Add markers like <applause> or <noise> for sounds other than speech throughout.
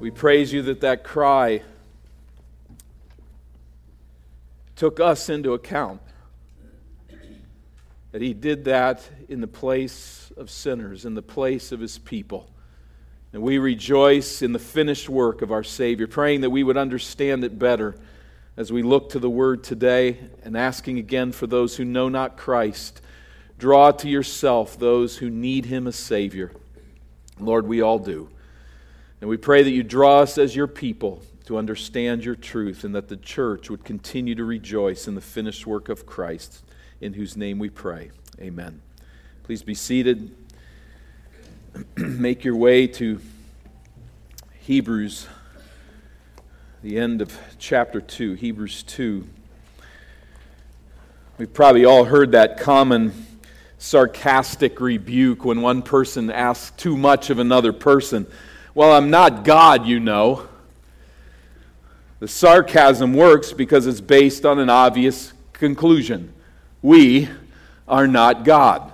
We praise you that that cry took us into account. That he did that in the place of sinners, in the place of his people. And we rejoice in the finished work of our Savior, praying that we would understand it better as we look to the Word today and asking again for those who know not Christ. Draw to yourself those who need Him as Savior. Lord, we all do. And we pray that you draw us as your people to understand your truth and that the church would continue to rejoice in the finished work of Christ, in whose name we pray. Amen. Please be seated. <clears throat> make your way to Hebrews, the end of chapter 2, Hebrews 2. We've probably all heard that common sarcastic rebuke when one person asks too much of another person. Well, I'm not God, you know. The sarcasm works because it's based on an obvious conclusion. We are not God.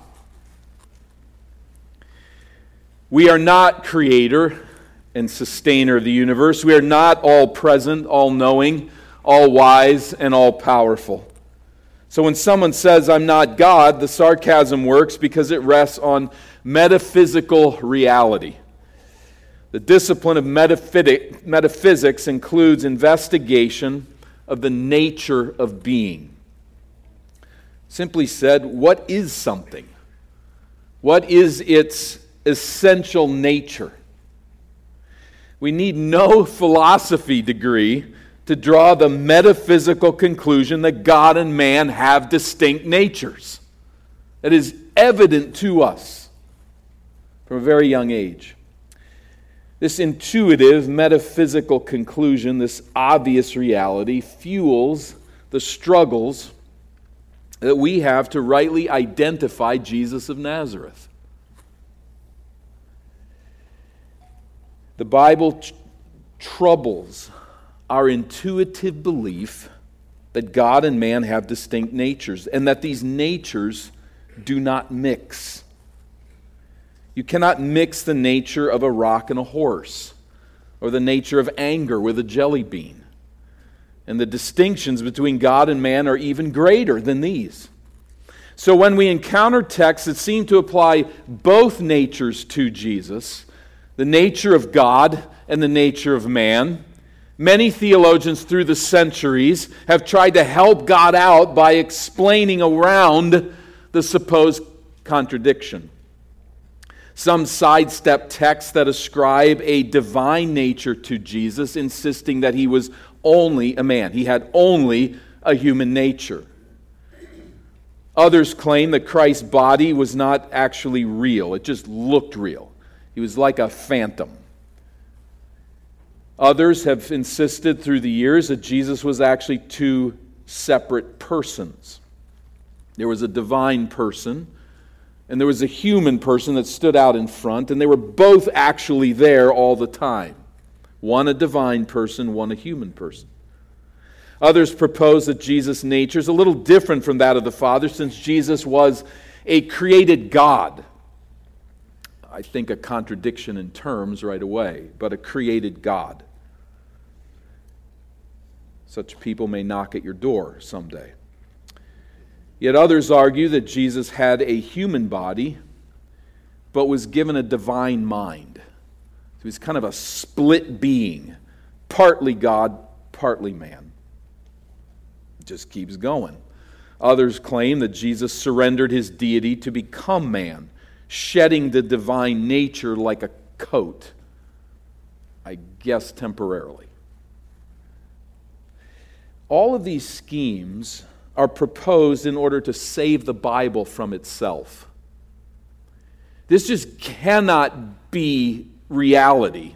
We are not creator and sustainer of the universe. We are not all present, all knowing, all wise, and all powerful. So when someone says, I'm not God, the sarcasm works because it rests on metaphysical reality. The discipline of metaphysics includes investigation of the nature of being. Simply said, what is something? What is its essential nature. We need no <laughs> philosophy degree to draw the metaphysical conclusion that God and man have distinct natures. That is evident to us from a very young age. This intuitive metaphysical conclusion, this obvious reality, fuels the struggles that we have to rightly identify Jesus of Nazareth. The Bible t- troubles our intuitive belief that God and man have distinct natures and that these natures do not mix. You cannot mix the nature of a rock and a horse or the nature of anger with a jelly bean. And the distinctions between God and man are even greater than these. So when we encounter texts that seem to apply both natures to Jesus, the nature of God and the nature of man. Many theologians through the centuries have tried to help God out by explaining around the supposed contradiction. Some sidestep texts that ascribe a divine nature to Jesus, insisting that he was only a man, he had only a human nature. Others claim that Christ's body was not actually real, it just looked real. He was like a phantom. Others have insisted through the years that Jesus was actually two separate persons. There was a divine person, and there was a human person that stood out in front, and they were both actually there all the time. One a divine person, one a human person. Others propose that Jesus' nature is a little different from that of the Father, since Jesus was a created God I think, a contradiction in terms right away, but a created God. Such people may knock at your door someday. Yet others argue that Jesus had a human body, but was given a divine mind. So he's kind of a split being, partly God, partly man. It just keeps going. Others claim that Jesus surrendered his deity to become man shedding the divine nature like a coat, I guess temporarily. All of these schemes are proposed in order to save the Bible from itself. This just cannot be reality.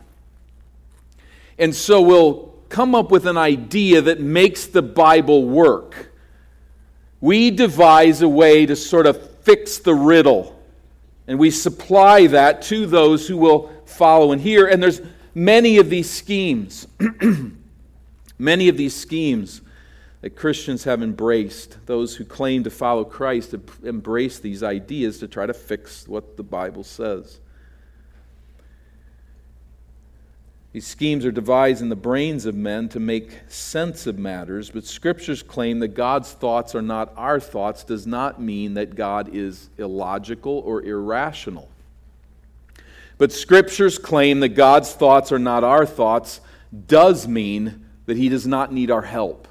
And so we'll come up with an idea that makes the Bible work. We devise a way to sort of fix the riddle and we supply that to those who will follow and hear. And there's many of these schemes, <clears throat> many of these schemes that Christians have embraced. Those who claim to follow Christ have embraced these ideas to try to fix what the Bible says. These schemes are devised in the brains of men to make sense of matters, but scriptures claim that God's thoughts are not our thoughts, does not mean that God is illogical or irrational. But scriptures claim that God's thoughts are not our thoughts, does mean that he does not need our help.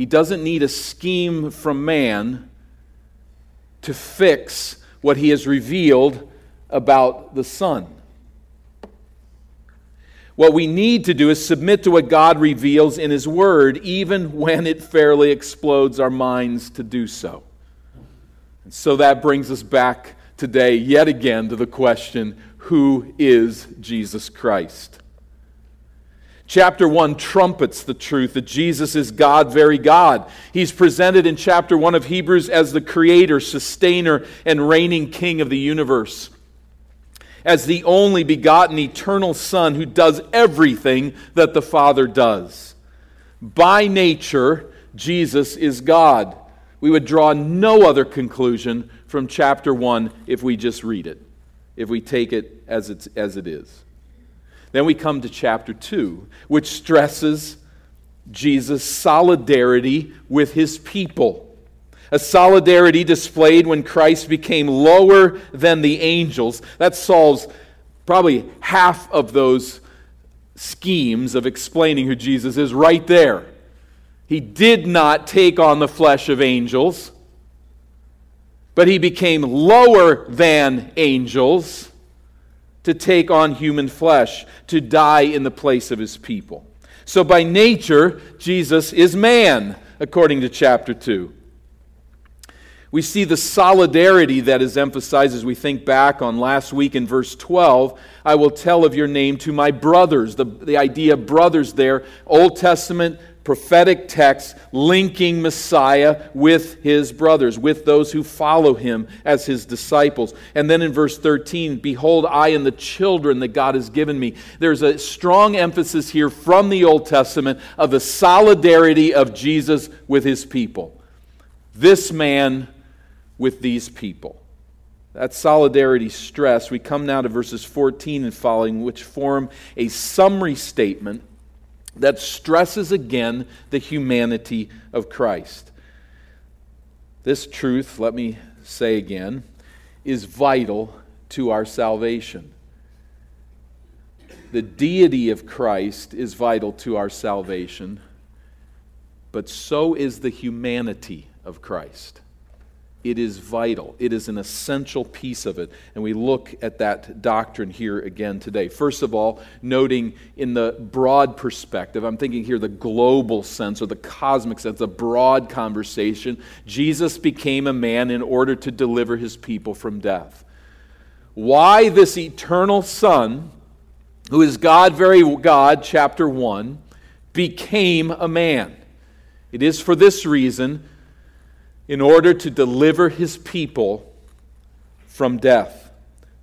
He doesn't need a scheme from man to fix what he has revealed about the Son. What we need to do is submit to what God reveals in His Word, even when it fairly explodes our minds to do so. And so that brings us back today, yet again, to the question who is Jesus Christ? Chapter 1 trumpets the truth that Jesus is God, very God. He's presented in chapter 1 of Hebrews as the creator, sustainer, and reigning king of the universe as the only begotten eternal Son who does everything that the Father does. By nature, Jesus is God. We would draw no other conclusion from chapter 1 if we just read it, if we take it as, it's, as it is. Then we come to chapter 2, which stresses Jesus' solidarity with his people a solidarity displayed when Christ became lower than the angels. That solves probably half of those schemes of explaining who Jesus is right there. He did not take on the flesh of angels, but he became lower than angels to take on human flesh, to die in the place of his people. So by nature, Jesus is man, according to chapter 2. We see the solidarity that is emphasized as we think back on last week in verse 12. I will tell of your name to my brothers. The, the idea of brothers there, Old Testament prophetic text linking Messiah with his brothers, with those who follow him as his disciples. And then in verse 13, behold, I and the children that God has given me. There's a strong emphasis here from the Old Testament of the solidarity of Jesus with his people. This man with these people. That solidarity stress, we come now to verses 14 and following, which form a summary statement that stresses again the humanity of Christ. This truth, let me say again, is vital to our salvation. The deity of Christ is vital to our salvation, but so is the humanity of Christ. It is vital. It is an essential piece of it. And we look at that doctrine here again today. First of all, noting in the broad perspective, I'm thinking here the global sense or the cosmic sense, a broad conversation. Jesus became a man in order to deliver his people from death. Why this eternal Son, who is God, very God, chapter 1, became a man? It is for this reason in order to deliver his people from death.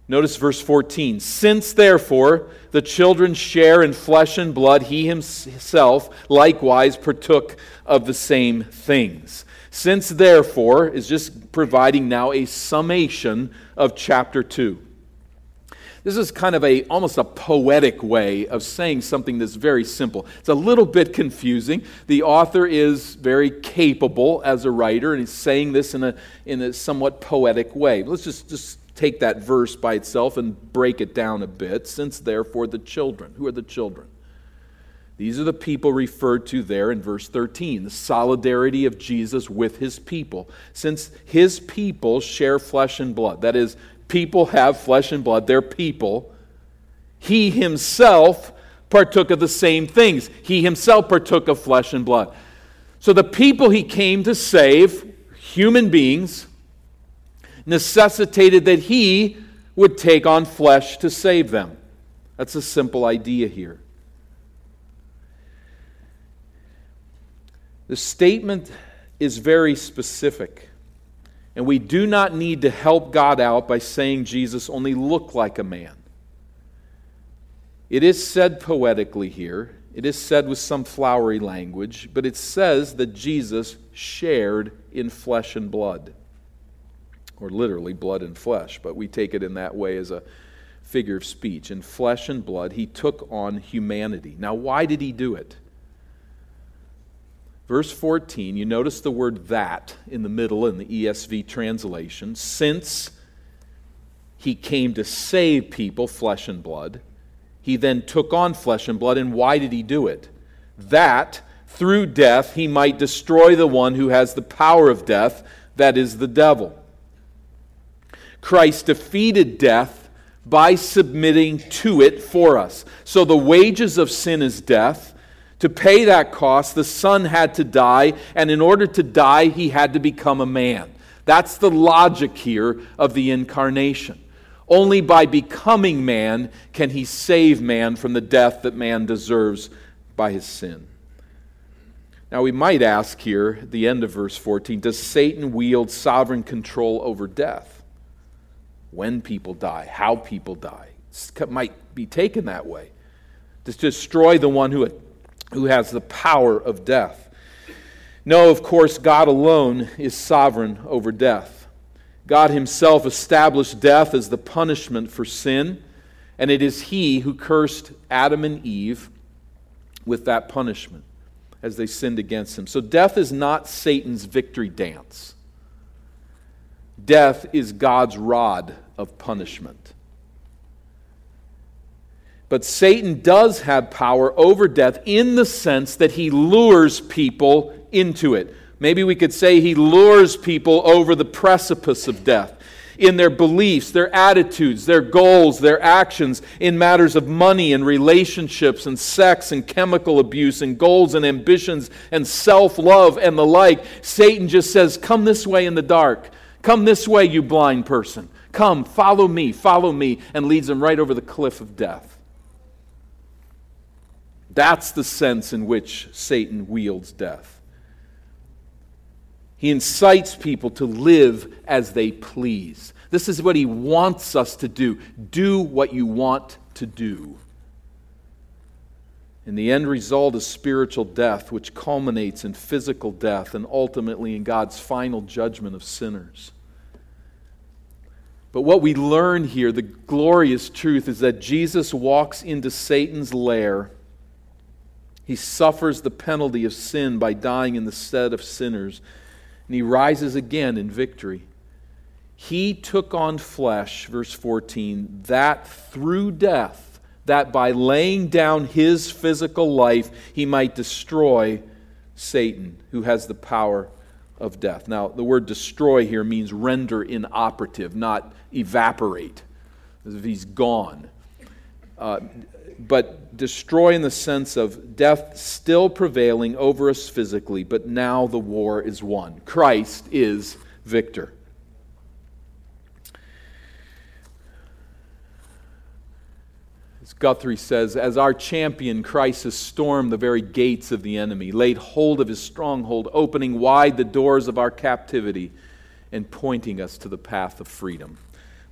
Notice verse 14. Since therefore the children share in flesh and blood, he himself likewise partook of the same things. Since therefore is just providing now a summation of chapter 2. This is kind of a almost a poetic way of saying something that's very simple. It's a little bit confusing. The author is very capable as a writer, and he's saying this in a, in a somewhat poetic way. Let's just, just take that verse by itself and break it down a bit. Since therefore the children, who are the children? These are the people referred to there in verse 13, the solidarity of Jesus with his people. Since his people share flesh and blood, that is, people have flesh and blood, they're people. He himself partook of the same things. He himself partook of flesh and blood. So the people he came to save, human beings, necessitated that he would take on flesh to save them. That's a simple idea here. The statement is very specific. And we do not need to help God out by saying Jesus only looked like a man. It is said poetically here, it is said with some flowery language, but it says that Jesus shared in flesh and blood. Or literally, blood and flesh, but we take it in that way as a figure of speech. In flesh and blood, he took on humanity. Now, why did he do it? Verse 14, you notice the word that in the middle in the ESV translation. Since he came to save people, flesh and blood, he then took on flesh and blood. And why did he do it? That through death he might destroy the one who has the power of death, that is the devil. Christ defeated death by submitting to it for us. So the wages of sin is death. To pay that cost, the Son had to die, and in order to die, he had to become a man. That's the logic here of the incarnation. Only by becoming man can he save man from the death that man deserves by his sin. Now, we might ask here at the end of verse 14 Does Satan wield sovereign control over death? When people die, how people die. It might be taken that way. To destroy the one who who has the power of death. No, of course, God alone is sovereign over death. God Himself established death as the punishment for sin, and it is He who cursed Adam and Eve with that punishment as they sinned against Him. So death is not Satan's victory dance, death is God's rod of punishment. But Satan does have power over death in the sense that he lures people into it. Maybe we could say he lures people over the precipice of death in their beliefs, their attitudes, their goals, their actions, in matters of money and relationships and sex and chemical abuse and goals and ambitions and self love and the like. Satan just says, Come this way in the dark. Come this way, you blind person. Come, follow me, follow me, and leads them right over the cliff of death. That's the sense in which Satan wields death. He incites people to live as they please. This is what he wants us to do. Do what you want to do. And the end result is spiritual death, which culminates in physical death and ultimately in God's final judgment of sinners. But what we learn here, the glorious truth, is that Jesus walks into Satan's lair he suffers the penalty of sin by dying in the stead of sinners, and he rises again in victory. He took on flesh, verse 14, that through death, that by laying down his physical life, he might destroy Satan, who has the power of death. Now, the word destroy here means render inoperative, not evaporate, as if he's gone. Uh, but destroy in the sense of death still prevailing over us physically, but now the war is won. Christ is victor. As Guthrie says, as our champion, Christ has stormed the very gates of the enemy, laid hold of his stronghold, opening wide the doors of our captivity, and pointing us to the path of freedom.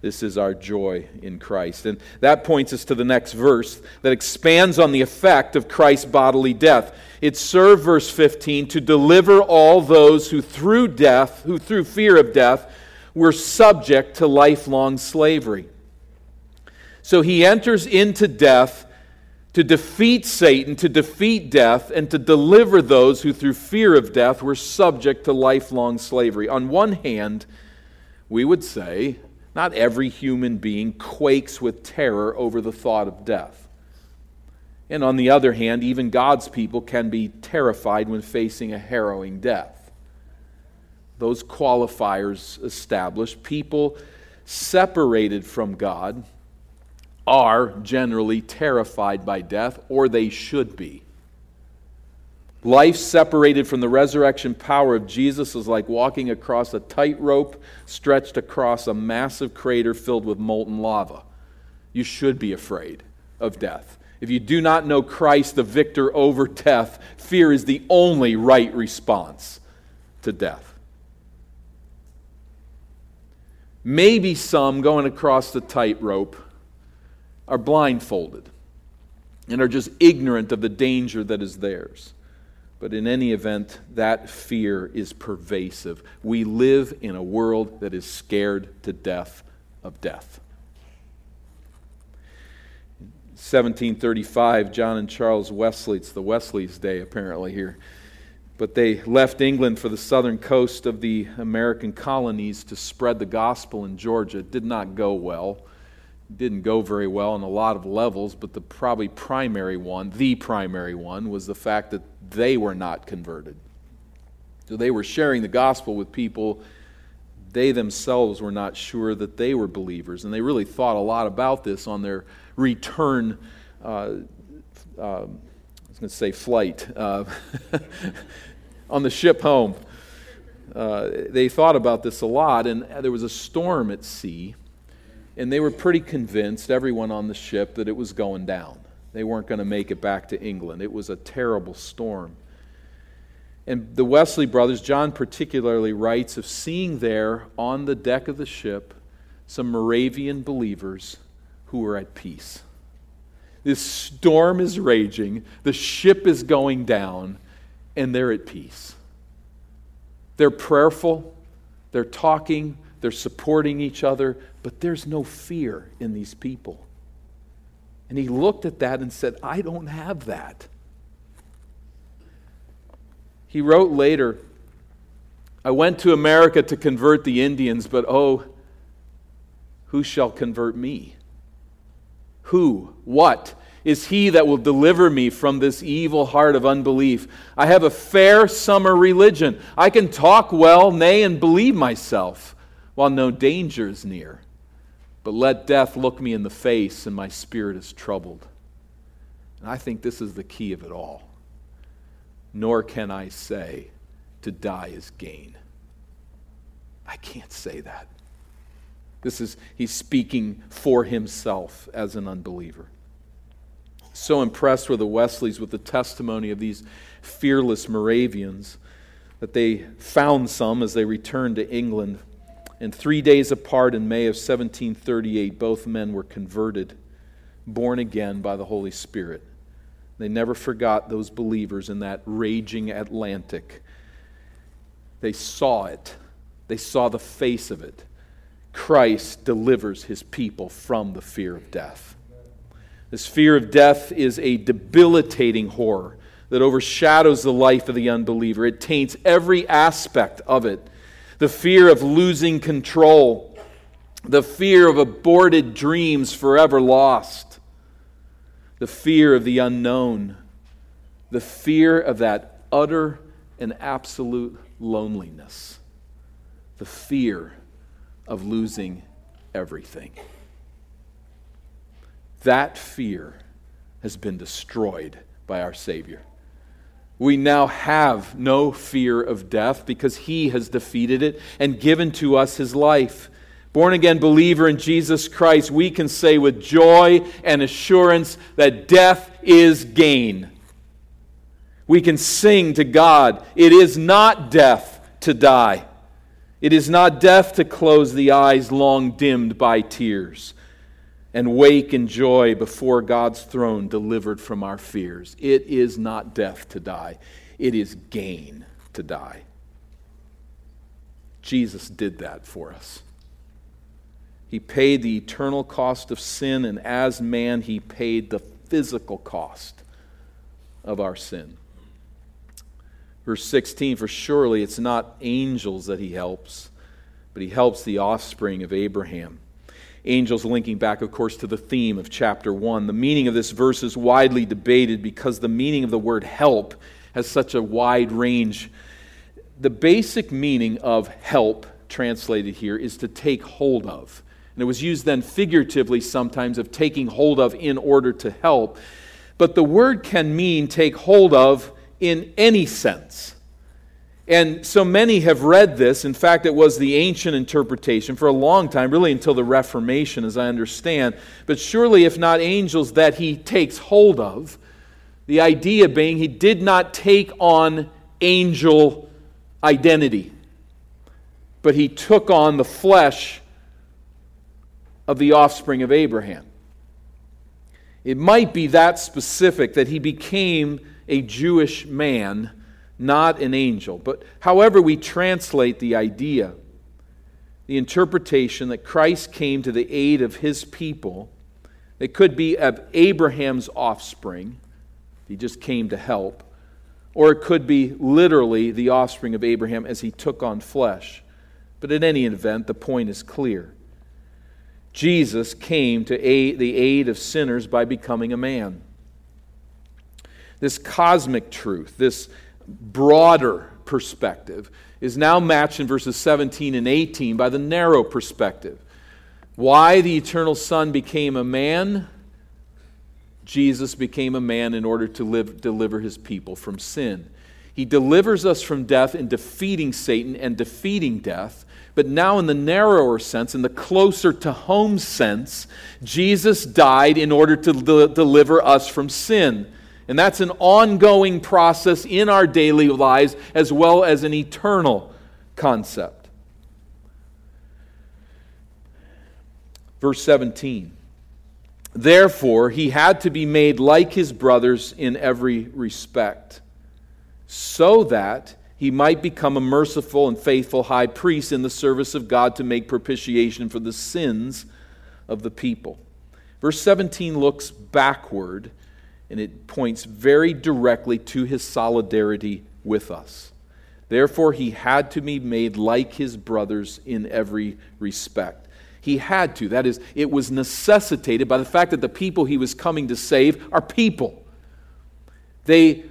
This is our joy in Christ. And that points us to the next verse that expands on the effect of Christ's bodily death. It served, verse 15, to deliver all those who through death, who through fear of death, were subject to lifelong slavery. So he enters into death to defeat Satan, to defeat death, and to deliver those who through fear of death were subject to lifelong slavery. On one hand, we would say not every human being quakes with terror over the thought of death. And on the other hand, even God's people can be terrified when facing a harrowing death. Those qualifiers established, people separated from God are generally terrified by death, or they should be. Life separated from the resurrection power of Jesus is like walking across a tightrope stretched across a massive crater filled with molten lava. You should be afraid of death. If you do not know Christ, the victor over death, fear is the only right response to death. Maybe some going across the tightrope are blindfolded and are just ignorant of the danger that is theirs. But in any event, that fear is pervasive. We live in a world that is scared to death of death. 1735, John and Charles Wesley, it's the Wesley's day apparently here, but they left England for the southern coast of the American colonies to spread the gospel in Georgia. It did not go well. Didn't go very well on a lot of levels, but the probably primary one, the primary one, was the fact that they were not converted. So they were sharing the gospel with people they themselves were not sure that they were believers. And they really thought a lot about this on their return, uh, uh, I was going to say flight, uh, <laughs> on the ship home. Uh, they thought about this a lot, and there was a storm at sea, and they were pretty convinced, everyone on the ship, that it was going down. They weren't going to make it back to England. It was a terrible storm. And the Wesley brothers, John particularly, writes of seeing there on the deck of the ship some Moravian believers who were at peace. This storm is raging, the ship is going down, and they're at peace. They're prayerful, they're talking, they're supporting each other, but there's no fear in these people. And he looked at that and said, I don't have that. He wrote later, I went to America to convert the Indians, but oh, who shall convert me? Who, what is he that will deliver me from this evil heart of unbelief? I have a fair summer religion. I can talk well, nay, and believe myself, while no danger is near. But let death look me in the face, and my spirit is troubled. And I think this is the key of it all nor can I say to die is gain. I can't say that. This is, he's speaking for himself as an unbeliever. So impressed were the Wesleys with the testimony of these fearless Moravians that they found some as they returned to England. And three days apart in May of 1738, both men were converted, born again by the Holy Spirit. They never forgot those believers in that raging Atlantic. They saw it, they saw the face of it. Christ delivers his people from the fear of death. This fear of death is a debilitating horror that overshadows the life of the unbeliever. It taints every aspect of it. The fear of losing control, the fear of aborted dreams forever lost the fear of the unknown, the fear of that utter and absolute loneliness, the fear of losing everything. That fear has been destroyed by our Savior. We now have no fear of death because He has defeated it and given to us His life born again believer in Jesus Christ, we can say with joy and assurance that death is gain. We can sing to God, it is not death to die. It is not death to close the eyes long dimmed by tears and wake in joy before God's throne, delivered from our fears. It is not death to die, it is gain to die. Jesus did that for us. He paid the eternal cost of sin, and as man, he paid the physical cost of our sin. Verse 16 For surely it's not angels that he helps, but he helps the offspring of Abraham. Angels linking back, of course, to the theme of chapter 1. The meaning of this verse is widely debated because the meaning of the word help has such a wide range. The basic meaning of help, translated here, is to take hold of. And it was used then figuratively sometimes of taking hold of in order to help. But the word can mean take hold of in any sense. And so many have read this. In fact, it was the ancient interpretation for a long time, really until the Reformation, as I understand. But surely, if not angels, that he takes hold of. The idea being he did not take on angel identity, but he took on the flesh of the offspring of Abraham. It might be that specific that he became a Jewish man, not an angel. But however we translate the idea, the interpretation that Christ came to the aid of his people It could be of Abraham's offspring, he just came to help, or it could be literally the offspring of Abraham as he took on flesh. But in any event, the point is clear. Jesus came to aid, the aid of sinners by becoming a man. This cosmic truth, this broader perspective, is now matched in verses 17 and 18 by the narrow perspective. Why the eternal Son became a man? Jesus became a man in order to live, deliver his people from sin. He delivers us from death in defeating Satan and defeating death. But now, in the narrower sense, in the closer to home sense, Jesus died in order to de- deliver us from sin. And that's an ongoing process in our daily lives as well as an eternal concept. Verse 17. Therefore, he had to be made like his brothers in every respect, so that he might become a merciful and faithful high priest in the service of God to make propitiation for the sins of the people. Verse 17 looks backward and it points very directly to his solidarity with us. Therefore, he had to be made like his brothers in every respect. He had to. That is, it was necessitated by the fact that the people he was coming to save are people. They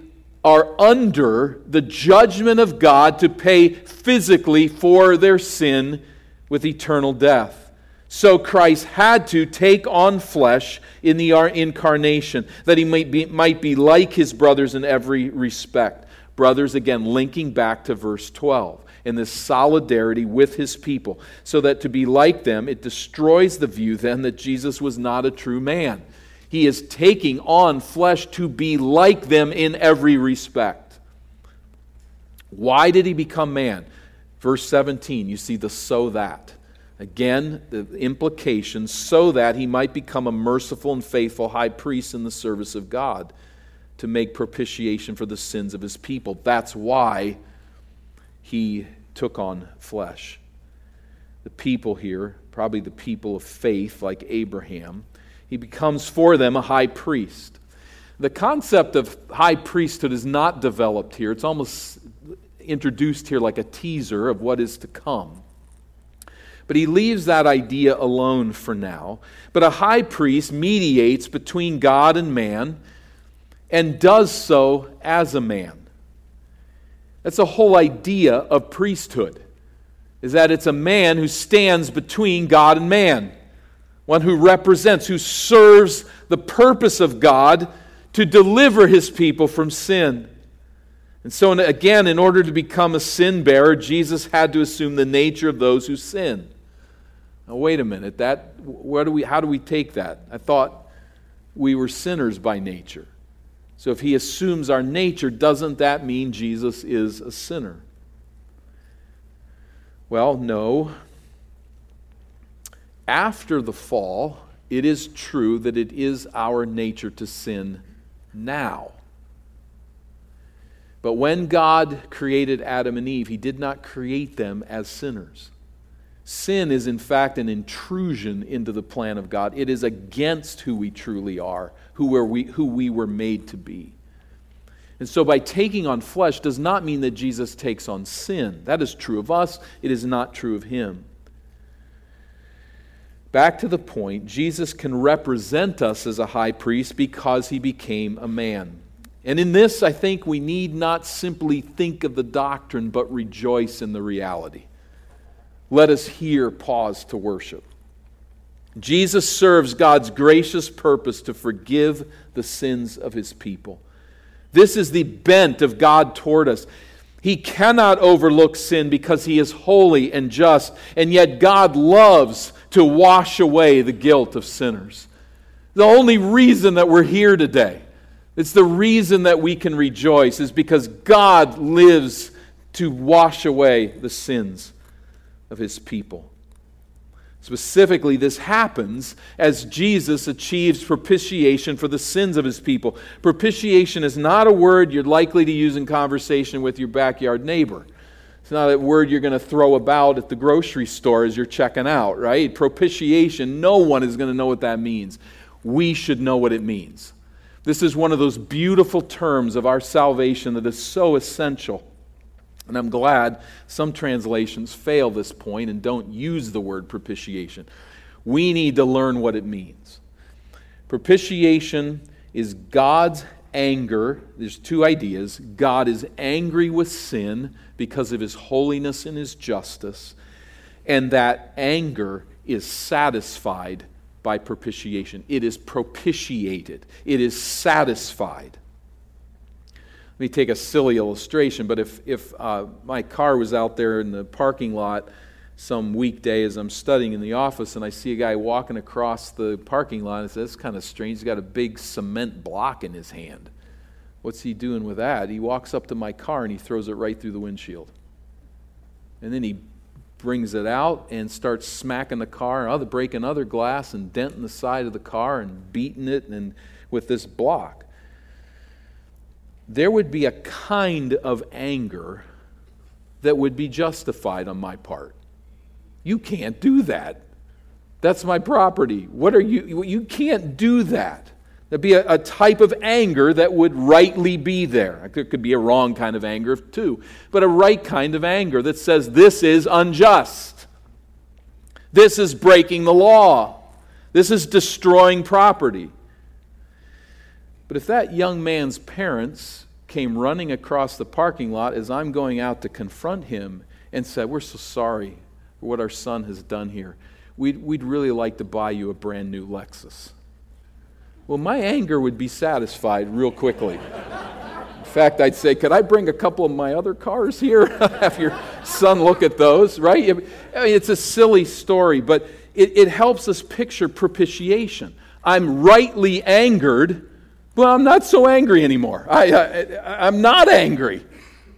are under the judgment of God to pay physically for their sin with eternal death. So Christ had to take on flesh in the incarnation, that he might be, might be like his brothers in every respect. Brothers, again, linking back to verse 12 in this solidarity with his people, so that to be like them, it destroys the view then that Jesus was not a true man. He is taking on flesh to be like them in every respect. Why did he become man? Verse 17, you see the so that. Again, the implication, so that he might become a merciful and faithful high priest in the service of God to make propitiation for the sins of his people. That's why he took on flesh. The people here, probably the people of faith like Abraham, he becomes for them a high priest. The concept of high priesthood is not developed here. It's almost introduced here like a teaser of what is to come. But he leaves that idea alone for now. But a high priest mediates between God and man and does so as a man. That's the whole idea of priesthood. Is that it's a man who stands between God and man. One who represents, who serves the purpose of God to deliver his people from sin. And so, again, in order to become a sin bearer, Jesus had to assume the nature of those who sin. Now, wait a minute. That, where do we, how do we take that? I thought we were sinners by nature. So if he assumes our nature, doesn't that mean Jesus is a sinner? Well, no. After the fall, it is true that it is our nature to sin now. But when God created Adam and Eve, he did not create them as sinners. Sin is, in fact, an intrusion into the plan of God. It is against who we truly are, who, we, who we were made to be. And so, by taking on flesh does not mean that Jesus takes on sin. That is true of us, it is not true of him. Back to the point, Jesus can represent us as a high priest because he became a man. And in this, I think we need not simply think of the doctrine, but rejoice in the reality let us here pause to worship. Jesus serves God's gracious purpose to forgive the sins of his people. This is the bent of God toward us. He cannot overlook sin because he is holy and just, and yet God loves to wash away the guilt of sinners. The only reason that we're here today, it's the reason that we can rejoice, is because God lives to wash away the sins of his people. Specifically, this happens as Jesus achieves propitiation for the sins of his people. Propitiation is not a word you're likely to use in conversation with your backyard neighbor. It's not a word you're going to throw about at the grocery store as you're checking out, right? Propitiation, no one is going to know what that means. we should know what it means. This is one of those beautiful terms of our salvation that is so essential. And I'm glad some translations fail this point and don't use the word propitiation. We need to learn what it means. Propitiation is God's anger. There's two ideas. God is angry with sin because of his holiness and his justice, and that anger is satisfied by propitiation. It is propitiated, it is satisfied. Let me take a silly illustration, but if, if uh, my car was out there in the parking lot some weekday as I'm studying in the office and I see a guy walking across the parking lot and I say, That's kind of strange. He's got a big cement block in his hand. What's he doing with that? He walks up to my car and he throws it right through the windshield. And then he brings it out and starts smacking the car, other breaking other glass and denting the side of the car and beating it and with this block. There would be a kind of anger that would be justified on my part. You can't do that. That's my property. What are you you can't do that. There'd be a, a, type of anger that would rightly be there. It could be a wrong kind of anger too, but a right kind of anger that says this is unjust. This is breaking the law. This is destroying property. But if that young man's parents came running across the parking lot as I'm going out to confront him and said, We're so sorry for what our son has done here, we'd, we'd really like to buy you a brand new Lexus. Well, my anger would be satisfied real quickly. In fact, I'd say, Could I bring a couple of my other cars here? <laughs> Have your son look at those, right? I mean, it's a silly story, but it, it helps us picture propitiation. I'm rightly angered, but I'm not so angry anymore. I, I, I'm not angry.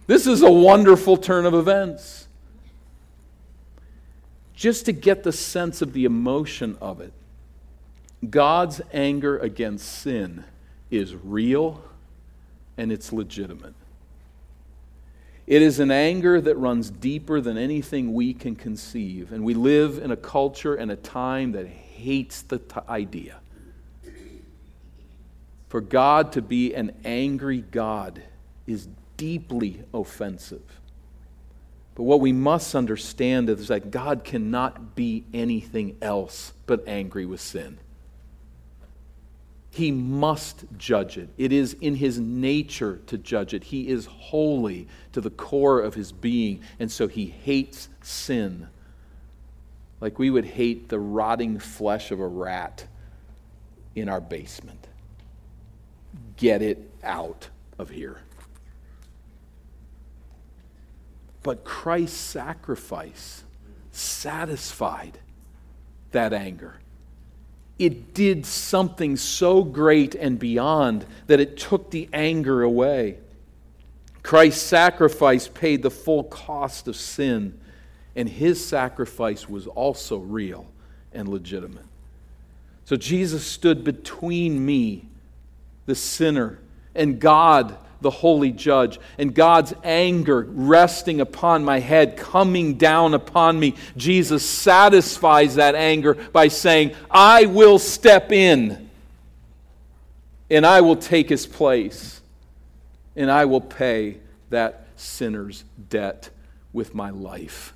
This is a wonderful turn of events. Just to get the sense of the emotion of it. God's anger against sin is real and it's legitimate. It is an anger that runs deeper than anything we can conceive. And we live in a culture and a time that hates the t- idea. For God to be an angry God is deeply offensive. But what we must understand is that God cannot be anything else but angry with sin. He must judge it. It is in his nature to judge it. He is holy to the core of his being, and so he hates sin. Like we would hate the rotting flesh of a rat in our basement. Get it out of here. But Christ's sacrifice satisfied that anger it did something so great and beyond that it took the anger away. Christ's sacrifice paid the full cost of sin, and his sacrifice was also real and legitimate. So Jesus stood between me, the sinner, and God the holy judge, and God's anger resting upon my head, coming down upon me. Jesus satisfies that anger by saying, I will step in and I will take his place and I will pay that sinner's debt with my life.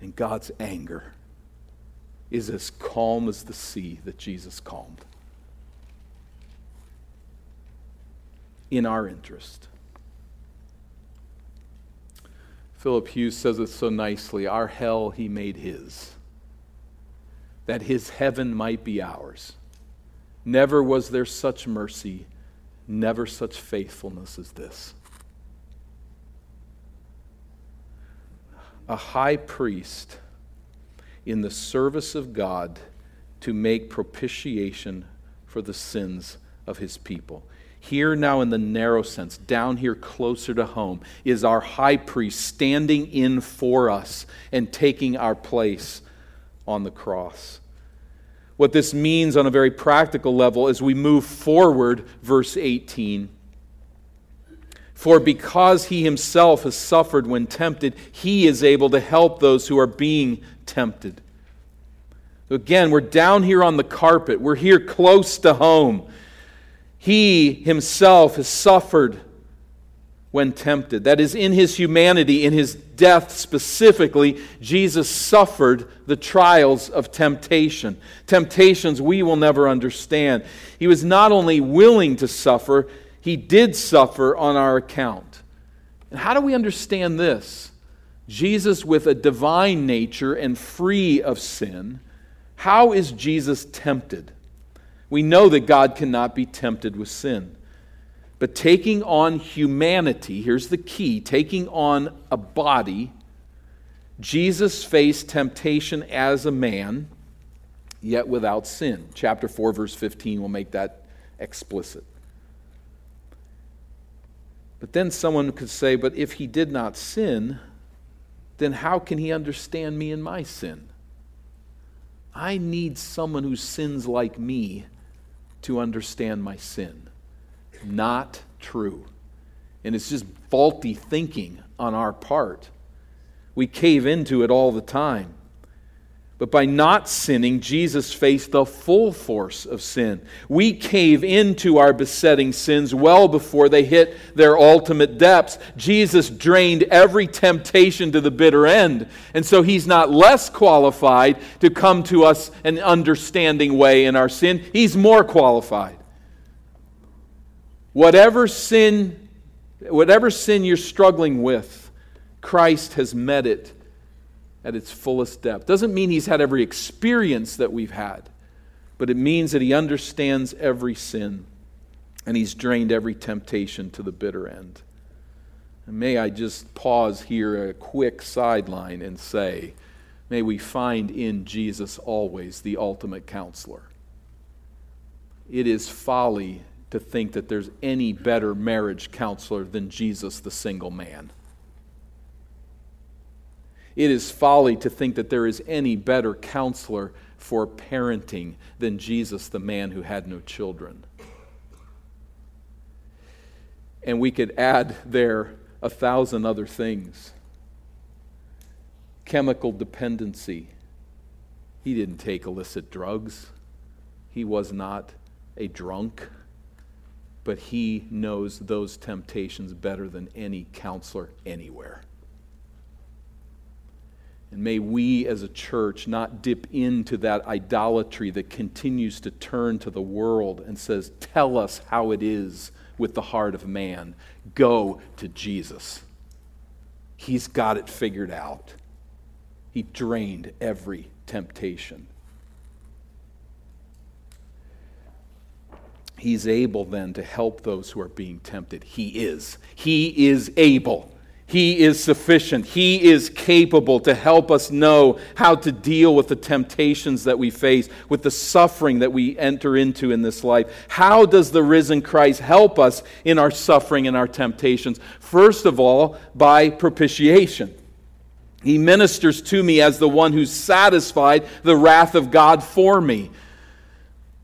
And God's anger is as calm as the sea that Jesus calmed. In our interest. Philip Hughes says it so nicely our hell he made his, that his heaven might be ours. Never was there such mercy, never such faithfulness as this. A high priest in the service of God to make propitiation for the sins of his people. Here, now in the narrow sense, down here closer to home, is our high priest standing in for us and taking our place on the cross. What this means on a very practical level as we move forward, verse 18. For because he himself has suffered when tempted, he is able to help those who are being tempted. Again, we're down here on the carpet. We're here close to home. He himself has suffered when tempted. That is, in his humanity, in his death specifically, Jesus suffered the trials of temptation. Temptations we will never understand. He was not only willing to suffer, he did suffer on our account. And how do we understand this? Jesus, with a divine nature and free of sin, how is Jesus tempted? We know that God cannot be tempted with sin. But taking on humanity, here's the key taking on a body, Jesus faced temptation as a man, yet without sin. Chapter 4, verse 15 will make that explicit. But then someone could say, but if he did not sin, then how can he understand me and my sin? I need someone who sins like me to understand my sin. Not true. And it's just faulty thinking on our part. We cave into it all the time. But by not sinning, Jesus faced the full force of sin. We cave into our besetting sins well before they hit their ultimate depths. Jesus drained every temptation to the bitter end. And so he's not less qualified to come to us an understanding way in our sin, he's more qualified. Whatever sin, whatever sin you're struggling with, Christ has met it at its fullest depth. Doesn't mean he's had every experience that we've had, but it means that he understands every sin and he's drained every temptation to the bitter end. And may I just pause here a quick sideline and say, may we find in Jesus always the ultimate counselor. It is folly to think that there's any better marriage counselor than Jesus, the single man. It is folly to think that there is any better counselor for parenting than Jesus, the man who had no children. And we could add there a thousand other things chemical dependency. He didn't take illicit drugs, he was not a drunk, but he knows those temptations better than any counselor anywhere. And may we as a church not dip into that idolatry that continues to turn to the world and says, Tell us how it is with the heart of man. Go to Jesus. He's got it figured out. He drained every temptation. He's able then to help those who are being tempted. He is. He is able. He is sufficient. He is capable to help us know how to deal with the temptations that we face, with the suffering that we enter into in this life. How does the risen Christ help us in our suffering and our temptations? First of all, by propitiation. He ministers to me as the one who satisfied the wrath of God for me.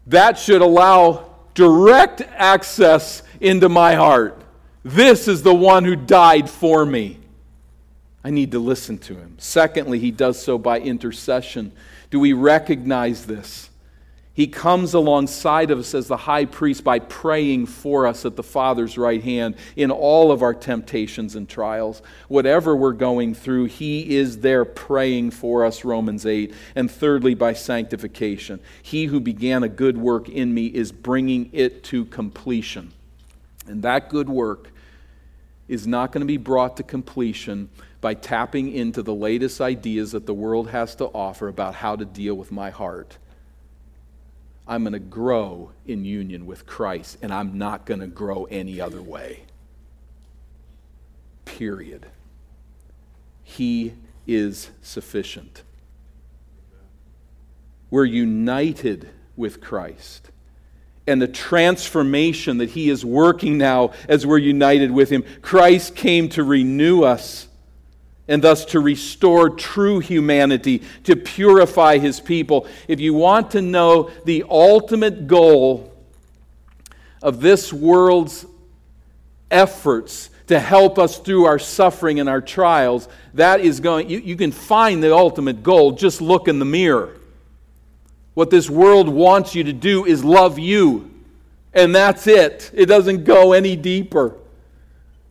That should allow direct access into my heart. This is the one who died for me. I need to listen to him. Secondly, he does so by intercession. Do we recognize this? He comes alongside of us as the high priest by praying for us at the Father's right hand in all of our temptations and trials. Whatever we're going through, He is there praying for us, Romans 8. And thirdly, by sanctification. He who began a good work in me is bringing it to completion. And that good work is not going to be brought to completion by tapping into the latest ideas that the world has to offer about how to deal with my heart. I'm going to grow in union with Christ, and I'm not going to grow any other way. Period. He is sufficient. We're united with Christ and the transformation that He is working now as we're united with Him. Christ came to renew us and thus to restore true humanity, to purify His people. If you want to know the ultimate goal of this world's efforts to help us through our suffering and our trials, that is going, you, you can find the ultimate goal. Just look in the mirror. What this world wants you to do is love you. And that's it. It doesn't go any deeper.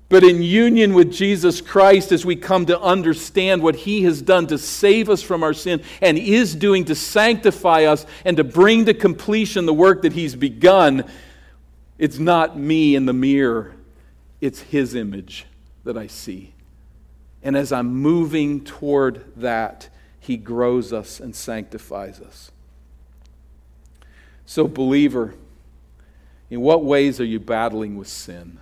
But in union with Jesus Christ, as we come to understand what He has done to save us from our sin and is doing to sanctify us and to bring to completion the work that He's begun, it's not me in the mirror, it's His image that I see. And as I'm moving toward that, He grows us and sanctifies us. So, believer, in what ways are you battling with sin?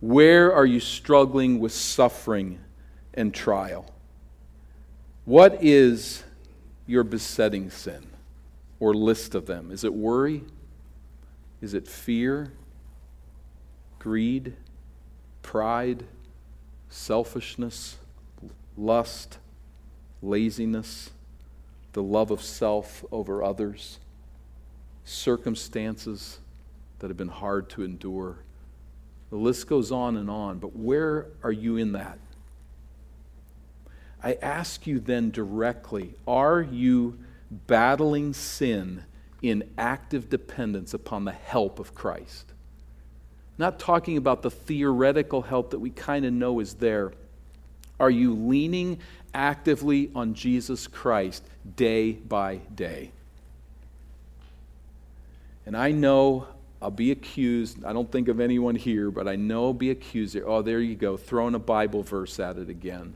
Where are you struggling with suffering and trial? What is your besetting sin or list of them? Is it worry? Is it fear? Greed? Pride? Selfishness? Lust? Laziness? The love of self over others? Circumstances that have been hard to endure? The list goes on and on, but where are you in that? I ask you then directly are you battling sin in active dependence upon the help of Christ? Not talking about the theoretical help that we kind of know is there. Are you leaning actively on Jesus Christ day by day? And I know I'll be accused. I don't think of anyone here, but I know I'll be accused. Oh, there you go, throwing a Bible verse at it again.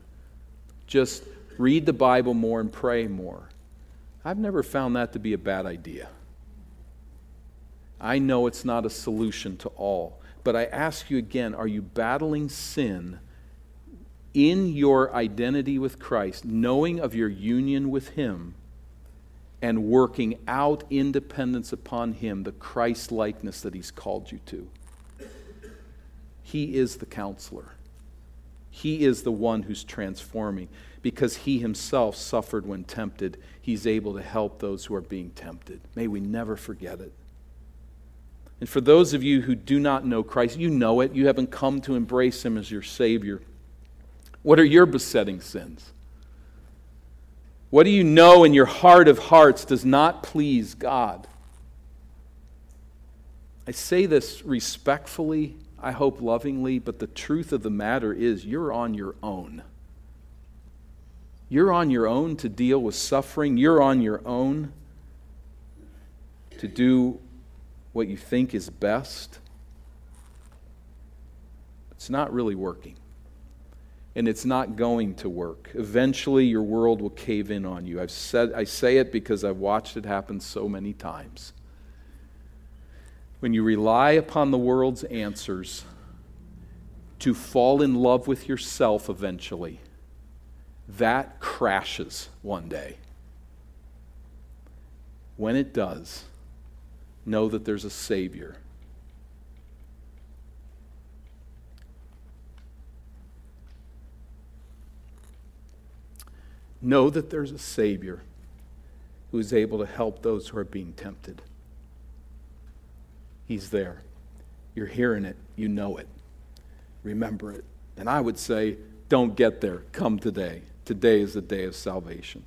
Just read the Bible more and pray more. I've never found that to be a bad idea. I know it's not a solution to all. But I ask you again are you battling sin in your identity with Christ, knowing of your union with Him? And working out independence upon Him, the Christ likeness that He's called you to. He is the counselor. He is the one who's transforming. Because He Himself suffered when tempted, He's able to help those who are being tempted. May we never forget it. And for those of you who do not know Christ, you know it. You haven't come to embrace Him as your Savior. What are your besetting sins? What do you know in your heart of hearts does not please God? I say this respectfully, I hope lovingly, but the truth of the matter is you're on your own. You're on your own to deal with suffering. You're on your own to do what you think is best. It's not really working and it's not going to work. Eventually, your world will cave in on you. I've said, I say it because I've watched it happen so many times. When you rely upon the world's answers to fall in love with yourself eventually, that crashes one day. When it does, know that there's a Savior Know that there's a Savior who is able to help those who are being tempted. He's there. You're hearing it. You know it. Remember it. And I would say, don't get there. Come today. Today is the day of salvation.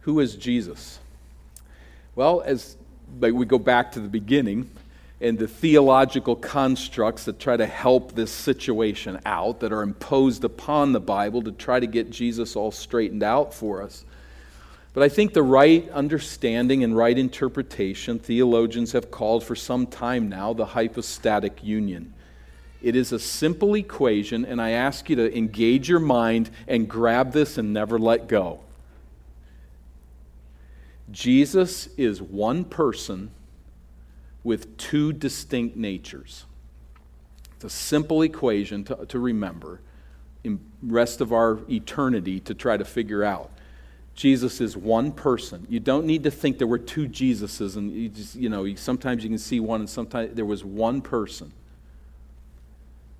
Who is Jesus? Well, as we go back to the beginning, and the theological constructs that try to help this situation out, that are imposed upon the Bible to try to get Jesus all straightened out for us. But I think the right understanding and right interpretation, theologians have called for some time now the hypostatic union. It is a simple equation, and I ask you to engage your mind and grab this and never let go. Jesus is one person with two distinct natures. It's a simple equation to, to remember in rest of our eternity to try to figure out. Jesus is one person. You don't need to think there were two Jesuses, and you just, you know, sometimes you can see one, and sometimes there was one person.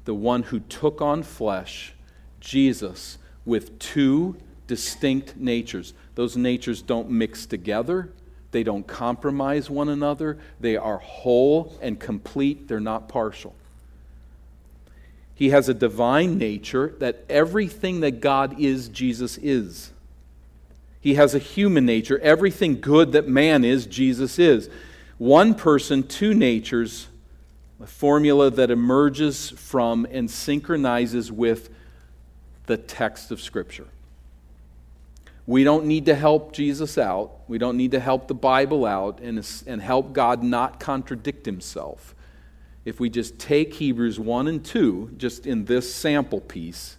The one who took on flesh, Jesus, with two distinct natures. Those natures don't mix together, they don't compromise one another. They are whole and complete, they're not partial. He has a divine nature that everything that God is, Jesus is. He has a human nature. Everything good that man is, Jesus is. One person, two natures, a formula that emerges from and synchronizes with the text of Scripture. We don't need to help Jesus out. We don't need to help the Bible out and, and help God not contradict himself. If we just take Hebrews 1 and 2, just in this sample piece,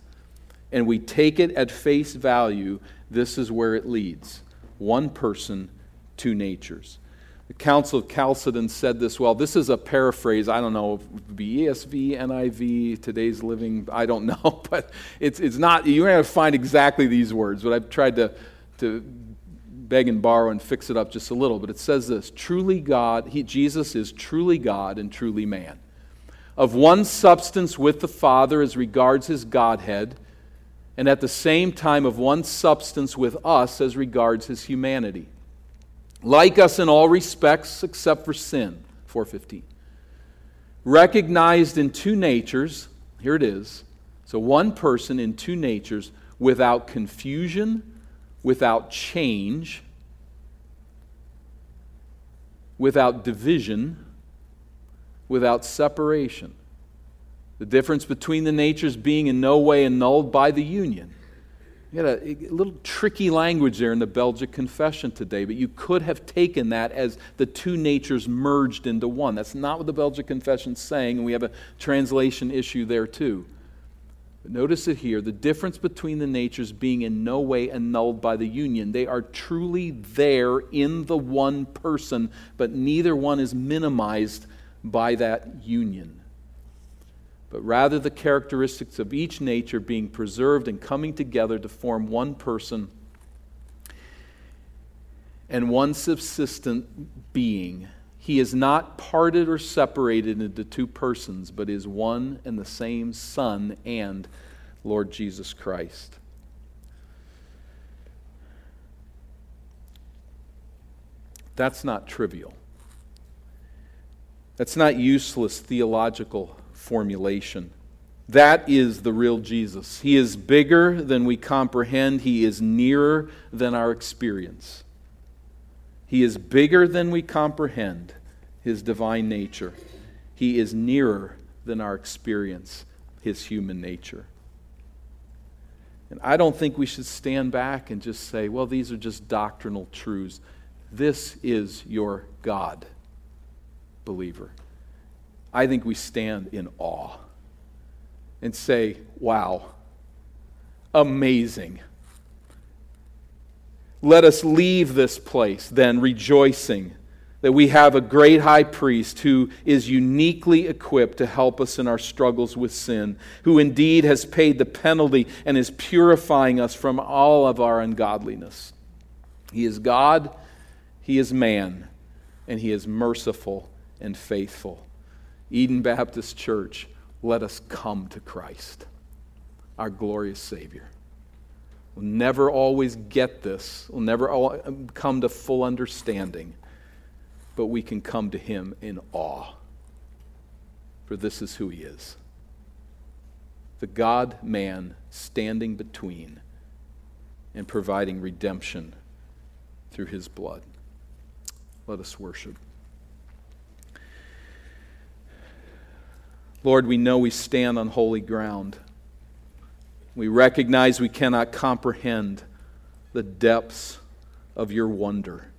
and we take it at face value, this is where it leads one person, two natures. The Council of Chalcedon said this well. This is a paraphrase. I don't know be NIV, today's living, I don't <laughs> know. But it's, it's not, you're going to find exactly these words, but I've tried to, to beg and borrow and fix it up just a little. But it says this Truly God, he, Jesus is truly God and truly man. Of one substance with the Father as regards his Godhead, and at the same time of one substance with us as regards his humanity like us in all respects except for sin 415 recognized in two natures here it is so one person in two natures without confusion without change without division without separation. The difference between the natures being in no way annulled by the union you had a, a, little tricky language there in the Belgic Confession today, but you could have taken that as the two natures merged into one. That's not what the Belgic Confession is saying, and we have a translation issue there too. But notice it here the difference between the natures being in no way annulled by the union. They are truly there in the one person, but neither one is minimized by that union but rather the characteristics of each nature being preserved and coming together to form one person and one subsistent being. He is not parted or separated into two persons, but is one and the same Son and Lord Jesus Christ. That's not trivial. That's not useless theological formulation. That is the real Jesus. He is bigger than we comprehend, He is nearer than our experience. He is bigger than we comprehend, His divine nature. He is nearer than our experience, His human nature. And I don't think we should stand back and just say, well, these are just doctrinal truths. This is your God, believer. I think we stand in awe and say, wow, amazing. Let us leave this place then rejoicing that we have a great high priest who is uniquely equipped to help us in our struggles with sin, who indeed has paid the penalty and is purifying us from all of our ungodliness. He is God, He is man, and He is merciful and faithful. Eden Baptist Church, let us come to Christ, our glorious Savior. We'll never always get this, we'll never come to full understanding, but we can come to Him in awe, for this is who He is the God man standing between and providing redemption through His blood. Let us worship. Lord, we know we stand on holy ground. We recognize we cannot comprehend the depths of your wonder.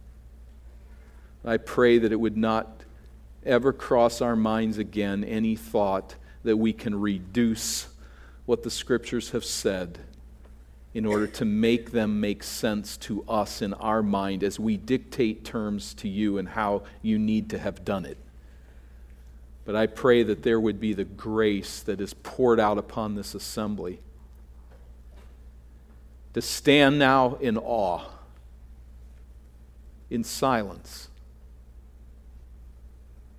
I pray that it would not ever cross our minds again any thought that we can reduce what the scriptures have said in order to make them make sense to us in our mind as we dictate terms to you and how you need to have done it. But I pray that there would be the grace that is poured out upon this assembly to stand now in awe, in silence,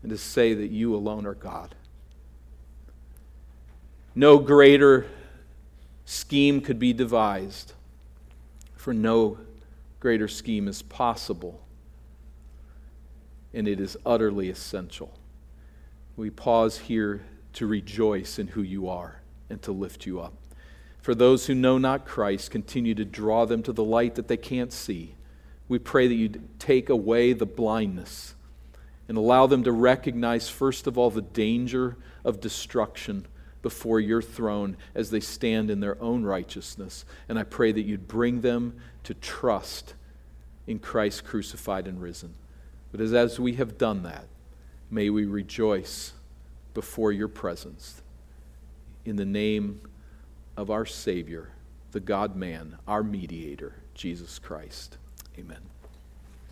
and to say that you alone are God. No greater scheme could be devised, for no greater scheme is possible, and it is utterly essential we pause here to rejoice in who you are. and to lift you up. For those who know not Christ, continue to draw them to the light that they can't see. We pray that you take away the blindness and allow them to recognize, first of all, the danger of destruction before your throne as they stand in their own righteousness. And I pray that you'd bring them to trust in Christ crucified and risen. But as, as we have done that, may we rejoice before your presence in the name of our Savior, the God man, our mediator, Jesus Christ. Amen.